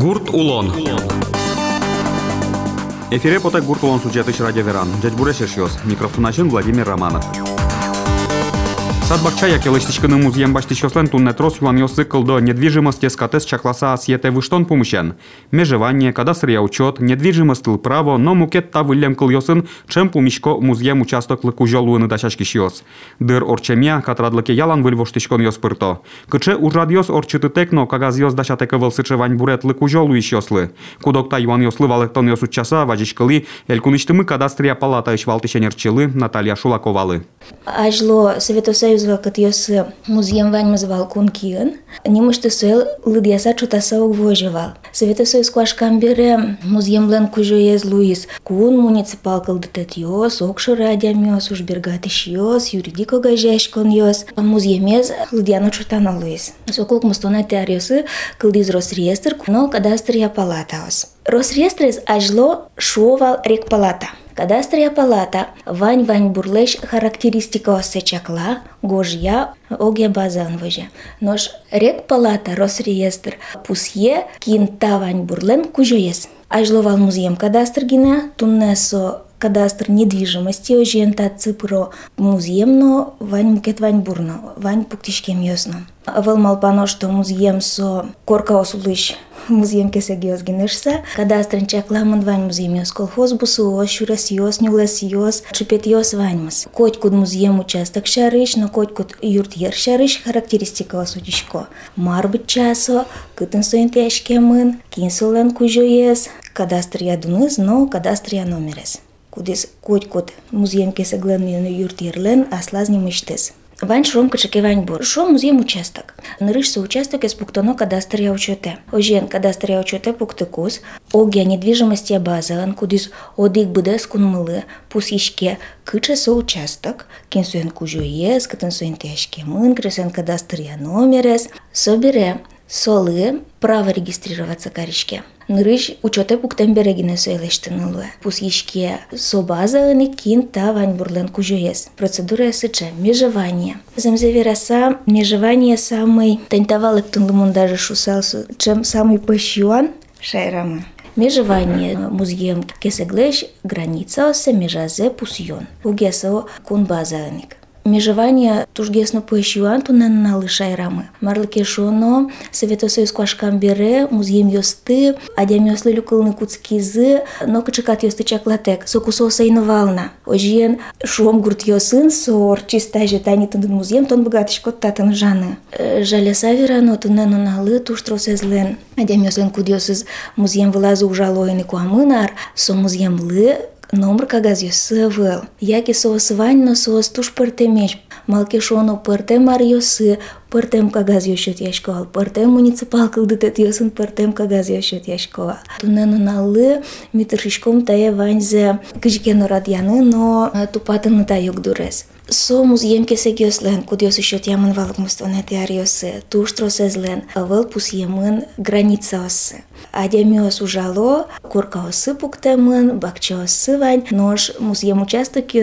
Гурт Улон. Эфире потай Гурт Улон сюжеты радио Веран. Дядь Бурешешьос. Микрофон Владимир Романов. Садбакча, як елистичкини музеєм баштичослен туннетрос юан цикл до недвижимости скатес чакласа асьете выштон помощен. Межевание, кадастрия учет, недвижимость право, но мукет та вылем кыл йосын, чем пумишко музеем участок лыку жолуыны дачашки шиос. Дыр орчемия, катрадлыке ялан выльвоштичкон йос пырто. Кыче уржад орчыты текно, кагаз йос дачатеке вылсычевань бурет лыку жолу иш йослы. Кудокта юан йослы валектон йос учаса, важичкалы, элькуныштымы кадастрия палата иш валтышенерчылы Наталья Шулаковалы. Ажло realizua cât eu să muzeum vanimă zval cu un chian, nimuște să el lădiasa ciuta să o vojeval. Să vete să scoaș cambere muzeum blan cu joiez Luis, cu un municipal căldătătios, ocșura de amios, uș bergate și jos, juridică găjeș con jos, muzeumez lădiana ciuta na Luis. Să culc mustona te ariosă, căldiz rosriester cu nou cadastria palataos. Rosriestres ajlo șuoval rec palata. Кадастрия палата вань-вань бурлеш характеристика осечакла, гожья оге базан воже. Нож рек палата Росреестр пусье кинта вань бурлен кужоес. Ажловал музеем кадастр гина, туннесо кадастр недвижимости ожента ципро музеем, но вань мукет вань бурно, вань пуктишкем ясно. Вел малпано, что музеем со корка осулыш музеем кесегиос генешса, кадастренчак ламан ваньмус имиос колхозбус, уощурас йос, нюлес йос, чупетьос ваньмус. Котькуд музеем участок шарыш, но котькуд юртьер шарыш характеристика ласутичко. Марбит часо, кытын соин тяшкемын, кинсолен кужоес, кадастрия дуныз, но кадастрия номерес. Кудес котькуд музеем кесеглен юртьерлен, аслазни мыштес. Вань шром качаке вань бур. Шром музеем участок. Нырышся участок из пуктоно кадастр я учете. Ожен кадастр я учете пуктыкус. Огя недвижимости базан, кудис одик быдес кунмылы, пус ишке кыча со участок. Кинсуен кужо ес, кытын суен тяшке мын, кресен кадастр я номерес. Собере солы право регистрироваться каришке. Пуктен берегине сойлештынылы. Пус ишке со база ыны кин та вань бурлен кужоес. Процедура сыча межевание. Земзевераса межевание самый тентавалык тунлымун даже шусалсу, чем самый пощуан шайрамы. Межевание музеем кесеглеш граница осе межазе пусьон. Угесо кун база ыник межевание тужгесно поищуан тунен на лишай рамы. Марлыке шоно Советосоюз квашкам бере музеем йосты, адям йослы люкылны куцкизы, но качакат йосты чаклатек, сокусо сайновална. Ожиен шом гурт йосын сор чиста жетани тындын музеем тон богатышкот татын жаны. Жаля савера но тунен налы туштросезлен. Адям йослен кудьосыз музеем вылазы ужалоины куамынар, со музеем лы Номер кагазю сывыл. Яки соос вань но соос туш пыртемеш. Малке шоно пыртем марьосы, пыртем кагаз йошет яшкова, пыртем муниципал кылдытет йосын пыртем кагаз йошет яшкова. Тунен налы митршишком тая ваньзе кыжкен радьяны, но тупатын та юг Somos ienke Dios len, cu Dios еще тямын валгмустон эти ариосы, туштросез лен, вел пусьемын границаосы. Адемиос ужало, куркаосы пуктемын, бакчаосы вань, нож музьем участок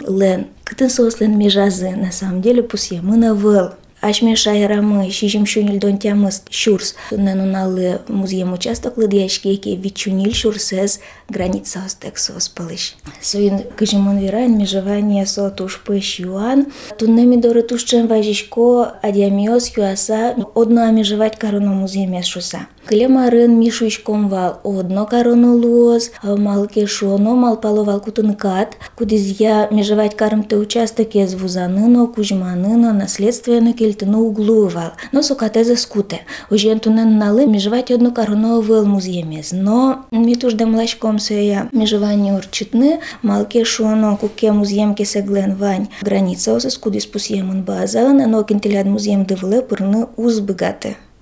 лен. Кытын сослен межазы, на самом деле пусьемына вел. Ашме шайрамы шижим шунил дон тямыс шурс. Нануналы музеем участоклы дияшкеки вичунил шурсез граница остексос палыш. Соин кыжимон вирайн межевание со туш пыш юан. Туннеми доры туш чем важишко адиамиос юаса одно межевать корону музееме шуса. Клемарын мишуишком вал одно корону луоз, малке шоно малпаловал кутынкат, кудизья межевать карымты участок ез вузаныно, кужманыно, наследственно кельтыно углувал. Но сукатезе скуте. Ужентунен налы межевать одно корону выл музеемез. Но митуждем лачком сея межевание урчитны, малке шоно куке музеем кесеглен вань граница осес кудис пусьемын база, но кентеляд музеем дывле пырны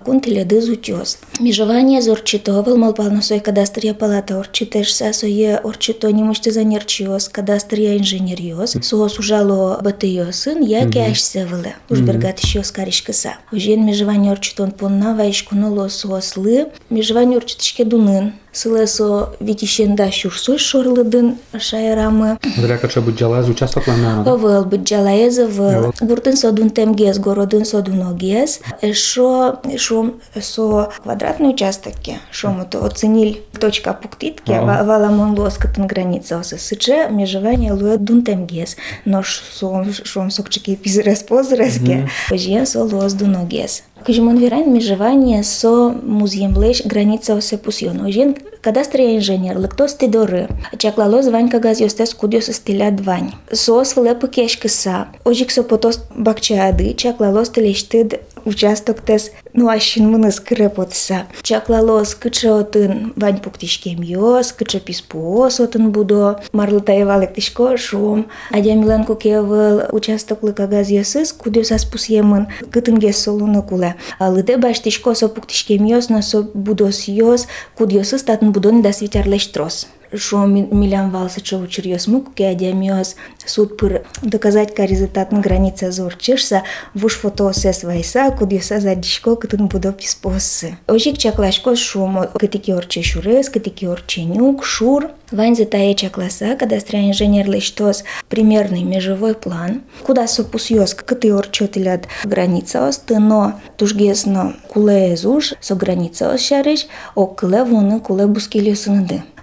узбыгате. Кунтиля дизутьос. Межевание зорчитовал малпалносой кадастрия палата орчитеш сасое орчито немышты занерчиос кадастрия инженериос соос ужало батыйосын яки ашсевылы. Ужбергат ищиос каришкаса. Ужен межевание орчитон понна ваишкуноло соослы. Межевание орчитышке дунын. Сылесо витишенда шурсой шорлыдын шайрамы. Вряка че будь джалаз участок ламна. Овел будь джалаеза в гуртын содун темгез, городын содун огез. Шо шо со квадратный участок, шо мы то оценили точка пуктитки, валамон лоскатын граница осы сыче межевание луе дун темгез. Но шо шо сокчики пизрес позреске, ожен со лос дун огез. Кажемон вирайн межевание со музеем леш граница осе пусьон. Ожен кадастрия инженер, лектос тидоры. Чаклало звань кагаз йостес кудиос стиля двань. Сос влепу кешкиса. Ожик со потос бакчаады, чаклало стилештид участок тес nu aș înmânăs crepot să. Ceac la los, cât ce o tân, bani puctișchem jos, cât ce pispuos o tân budo, marluta eva lectișco șum, adea milan cu chevăl, uceastă clăca gaz iesâs, cu deu s-a spus emân, cât în ghesul lună culea. Lăde baștișco s-o puctișchem jos, n-o s-o budos jos, cu deu s-a stat în budon de-a svitear leștros. Шо милям валса че учерьез мук ке адямиос суд пыр доказать ка результат на границе зор чешса вуш фото сес вайса кудиоса задишко кытын будо писпосы. Ожик чаклашко шумо кытики орче шурес, кытики орче нюк, шур. Ванзе таеча класса, кадастра инженер лештос примерный межевой план, куда сопусьёс кыты орчотилят граница ост, но тужгесно куле зуж, со граница ос шарыш, о куле вуны куле бускилio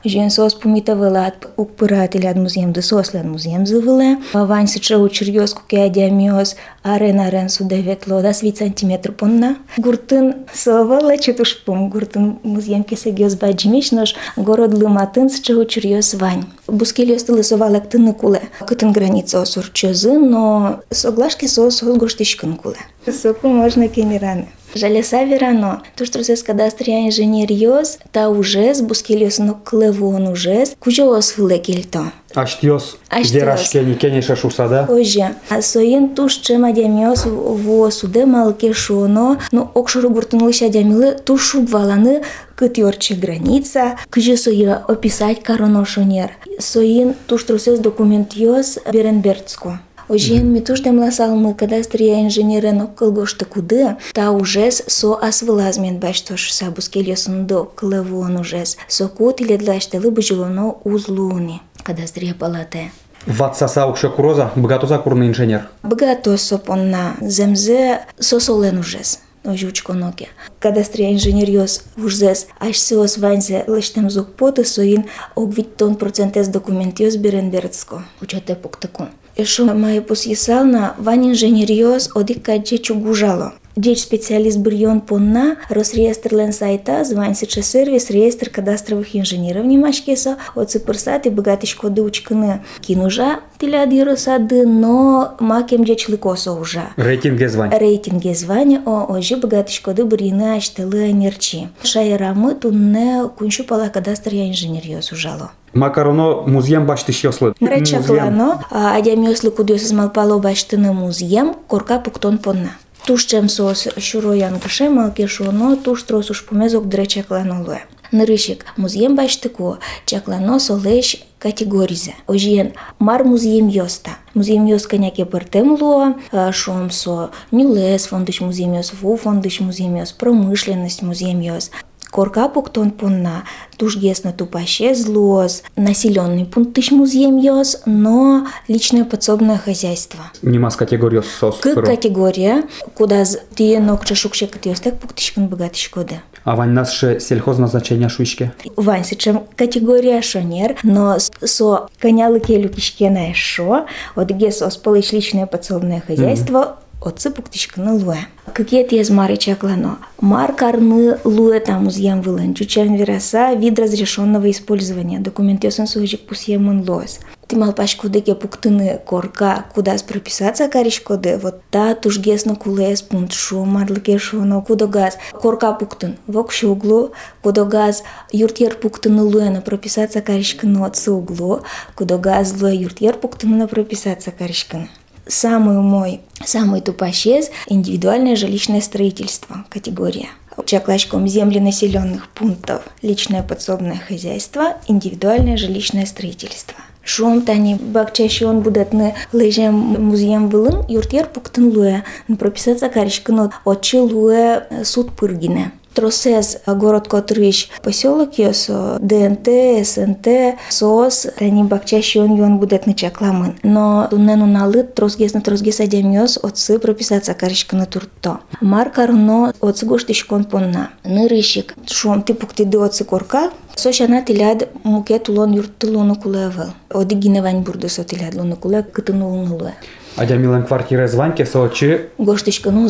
сынды. Жен сос пумита вылат укпырателят музеем да сослен музеем завыле. Вань сыча учерьёс куке адямиос арен арен судевет лода свит сантиметр понна. Гуртын совала четуш пум гуртын музеем кесегёс баджимиш нож город лыматын сыча учерьёс вань. Бускилиос тылы совалек тыны куле. Кытын граница осурчозы, но соглашки сос гоштишкын куле. Соку можно кенераны. Jalesa verano. Tu ștrusesc că dastria inginerios, ta ujes, buschelios no clevon ujes, cujolos vlekilto. Aștios, deraș keni, keni și așa, da? Oje. Soin tuș ce mai demios vosu de malcheșono, nu ocșoru gurtunul și ademilă, tu șub valană, cât i orice granița, că je soia opisat caronoșonier. Soin tuș trusesc documentios Berenbertsco. Ожен митуш демла салмы кадастрия инженерен оккылгошты куды, та ужес со асвылазмен баштош сабускелесундо клевон ужес, со кут или длаштелы быжилоно узлуни. Кадастрия палате. Ватсаса укша куроза, богатоза курный инженер. Богато сопонна земзе сосолен ужес. no Jučkonoke. Kadastre inženerios užzes așsios vanse lăștem zuc potă soin ogviton procentes documentios birendertsko. Uciote puctăcu. Eșu mai pus isalna van inženerijos odika džečių gužalo. Деч специалист Брион Понна, Росреестрлен сайта, званьсича сервис, реестр кадастровых инженеров Немашкеса, от цыпырсат и богатышко дучканы. Кинужа тилядиры сады, но макем деч лыкосо уже. Рейтинге звань. Рейтинге звания о ожи богатышко ды брины аштелы нерчи. Шайрамы тунне куншу пала кадастр я инженериос ужало. Макароно музеем башты шьослы. Речаклано, адямиослы кудиос малпало баштыны музеем, корка пуктон понна. Тушчем сос шуроян кыше малке шуно, туш трос уж помезок дре чаклано луе. Нырышик музеем баштыку, чаклано солеш категоризе. Ожиен мар музеем йоста. Музеем йос коняке пертем луа, шом со нюлес фондыш музеем йос, ву фондыш музеем йос, промышленность музеем йос. Корка пуктон понна, тужгесно тупаще злоз, населенный пункт тыш музеем йос, но личное подсобное хозяйство. Нимас категориос сос. К категория, куда ты нокче шукше катиостек пуктишкан богатышкода. А вань нас ше сельхозназначення шуйшке. Вань сичем категория шонер, но со коняли келю кишкена шо, от гес осполич личное подсобное хозяйство, отцы пуктишкана луе. Какие те из мари чаклано? Мар карны луе там узьям вылен, чучен вираса вид разрешенного использования. Документ ясен сужик пусьемон лоес. Ти малпаш кодеке пуктыны корка, куда прописаться кариш коде, вот та туш гесно кулес пункт шо марлыке шоно кудогаз. Корка пуктын, вок шо углу, кудогаз юртьер пуктыны луена прописаться каришканы отцы углу, кудогаз луе юртьер пуктыны прописаться каришканы. Самый мой, самый тупощез – индивидуальное жилищное строительство, категория. Чаклачком земли населенных пунктов, личное подсобное хозяйство, индивидуальное жилищное строительство. Шум тани бакчаши он будет на лежем музеем вылын, юртьер пуктын луэ, прописаться каришкано отчи луэ суд пыргине. Тросез город Котрыш поселок ёсо ДНТ, СНТ, СОС, тани бакчащий он ён будет начакламын. Но туннену налыт тросгес на тросгес адемёс отцы прописаться каришка на турто. Марка руно отцы гоштишкон понна. Нырышик, шом ты пукти до отцы корка, Сошана тиляд мукет улон юрттылуну кулевел. Оди гиневань бурду со тиляд луну куле кытынулунулуе. Адя милен квартире званьке соочи. Гоштишка ну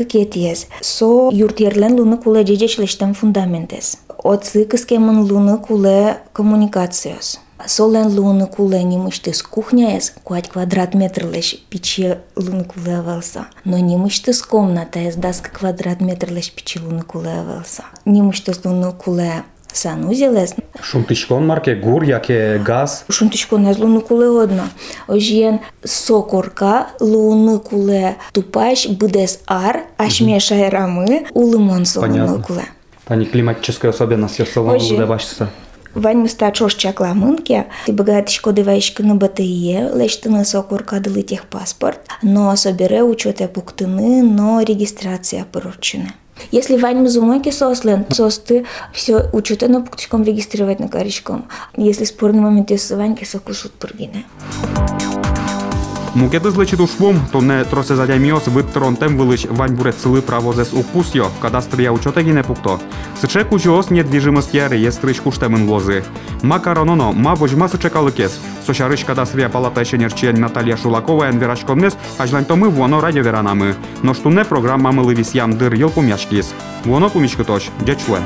că chetiez. So iurtierlen lună cu deci le gegeci le ștem fundamentez. O că schem în lună cu le comunicațios. Solen lună cu le nimiștis cuhneez, cu at kvadrat metrele și pici lună cu le avalsa. No nimiștis comnata ez dască kvadrat pici lună cu le avalsa. Nimiștis lună cu куле санузелес. Шунтишкон марке гур, яке газ. Шунтишкон аз луны куле одно. Ожиен сокорка луны куле тупаш быдес ар, ашмеш айрамы улымон со луны Понятно. куле. Тани климатическая особенность ёсылан Ожи. луде башса. Вань мыста чош чакла мынке, ты богатишко дываишка на БТИЕ, лештыны сокурка дылы техпаспорт, но собере учете пуктыны, но регистрация поручены. Если Вань музумойки сослен, состы все учете на пуктичком регистрировать на коричком. Если спорный момент есть Ваньки сокушут пургины. Мукети злечит ушвом, то не тросе задяміос витронтем вилич вань бурет сили правозес укусьо, кадастрия учотеги не пукто. Сиче кучуос недвижимости реєстрич куштемен лози. Макарононо, ма вожма сичекали кес. Сошариш кадастрия палата ще нерчень Наталія Шулакова ен вірачковнес, аж лань томи воно раді віранами. Но шту не програма мили вісян дир йыл пумячкіс. Воно пумічки точ, дячве.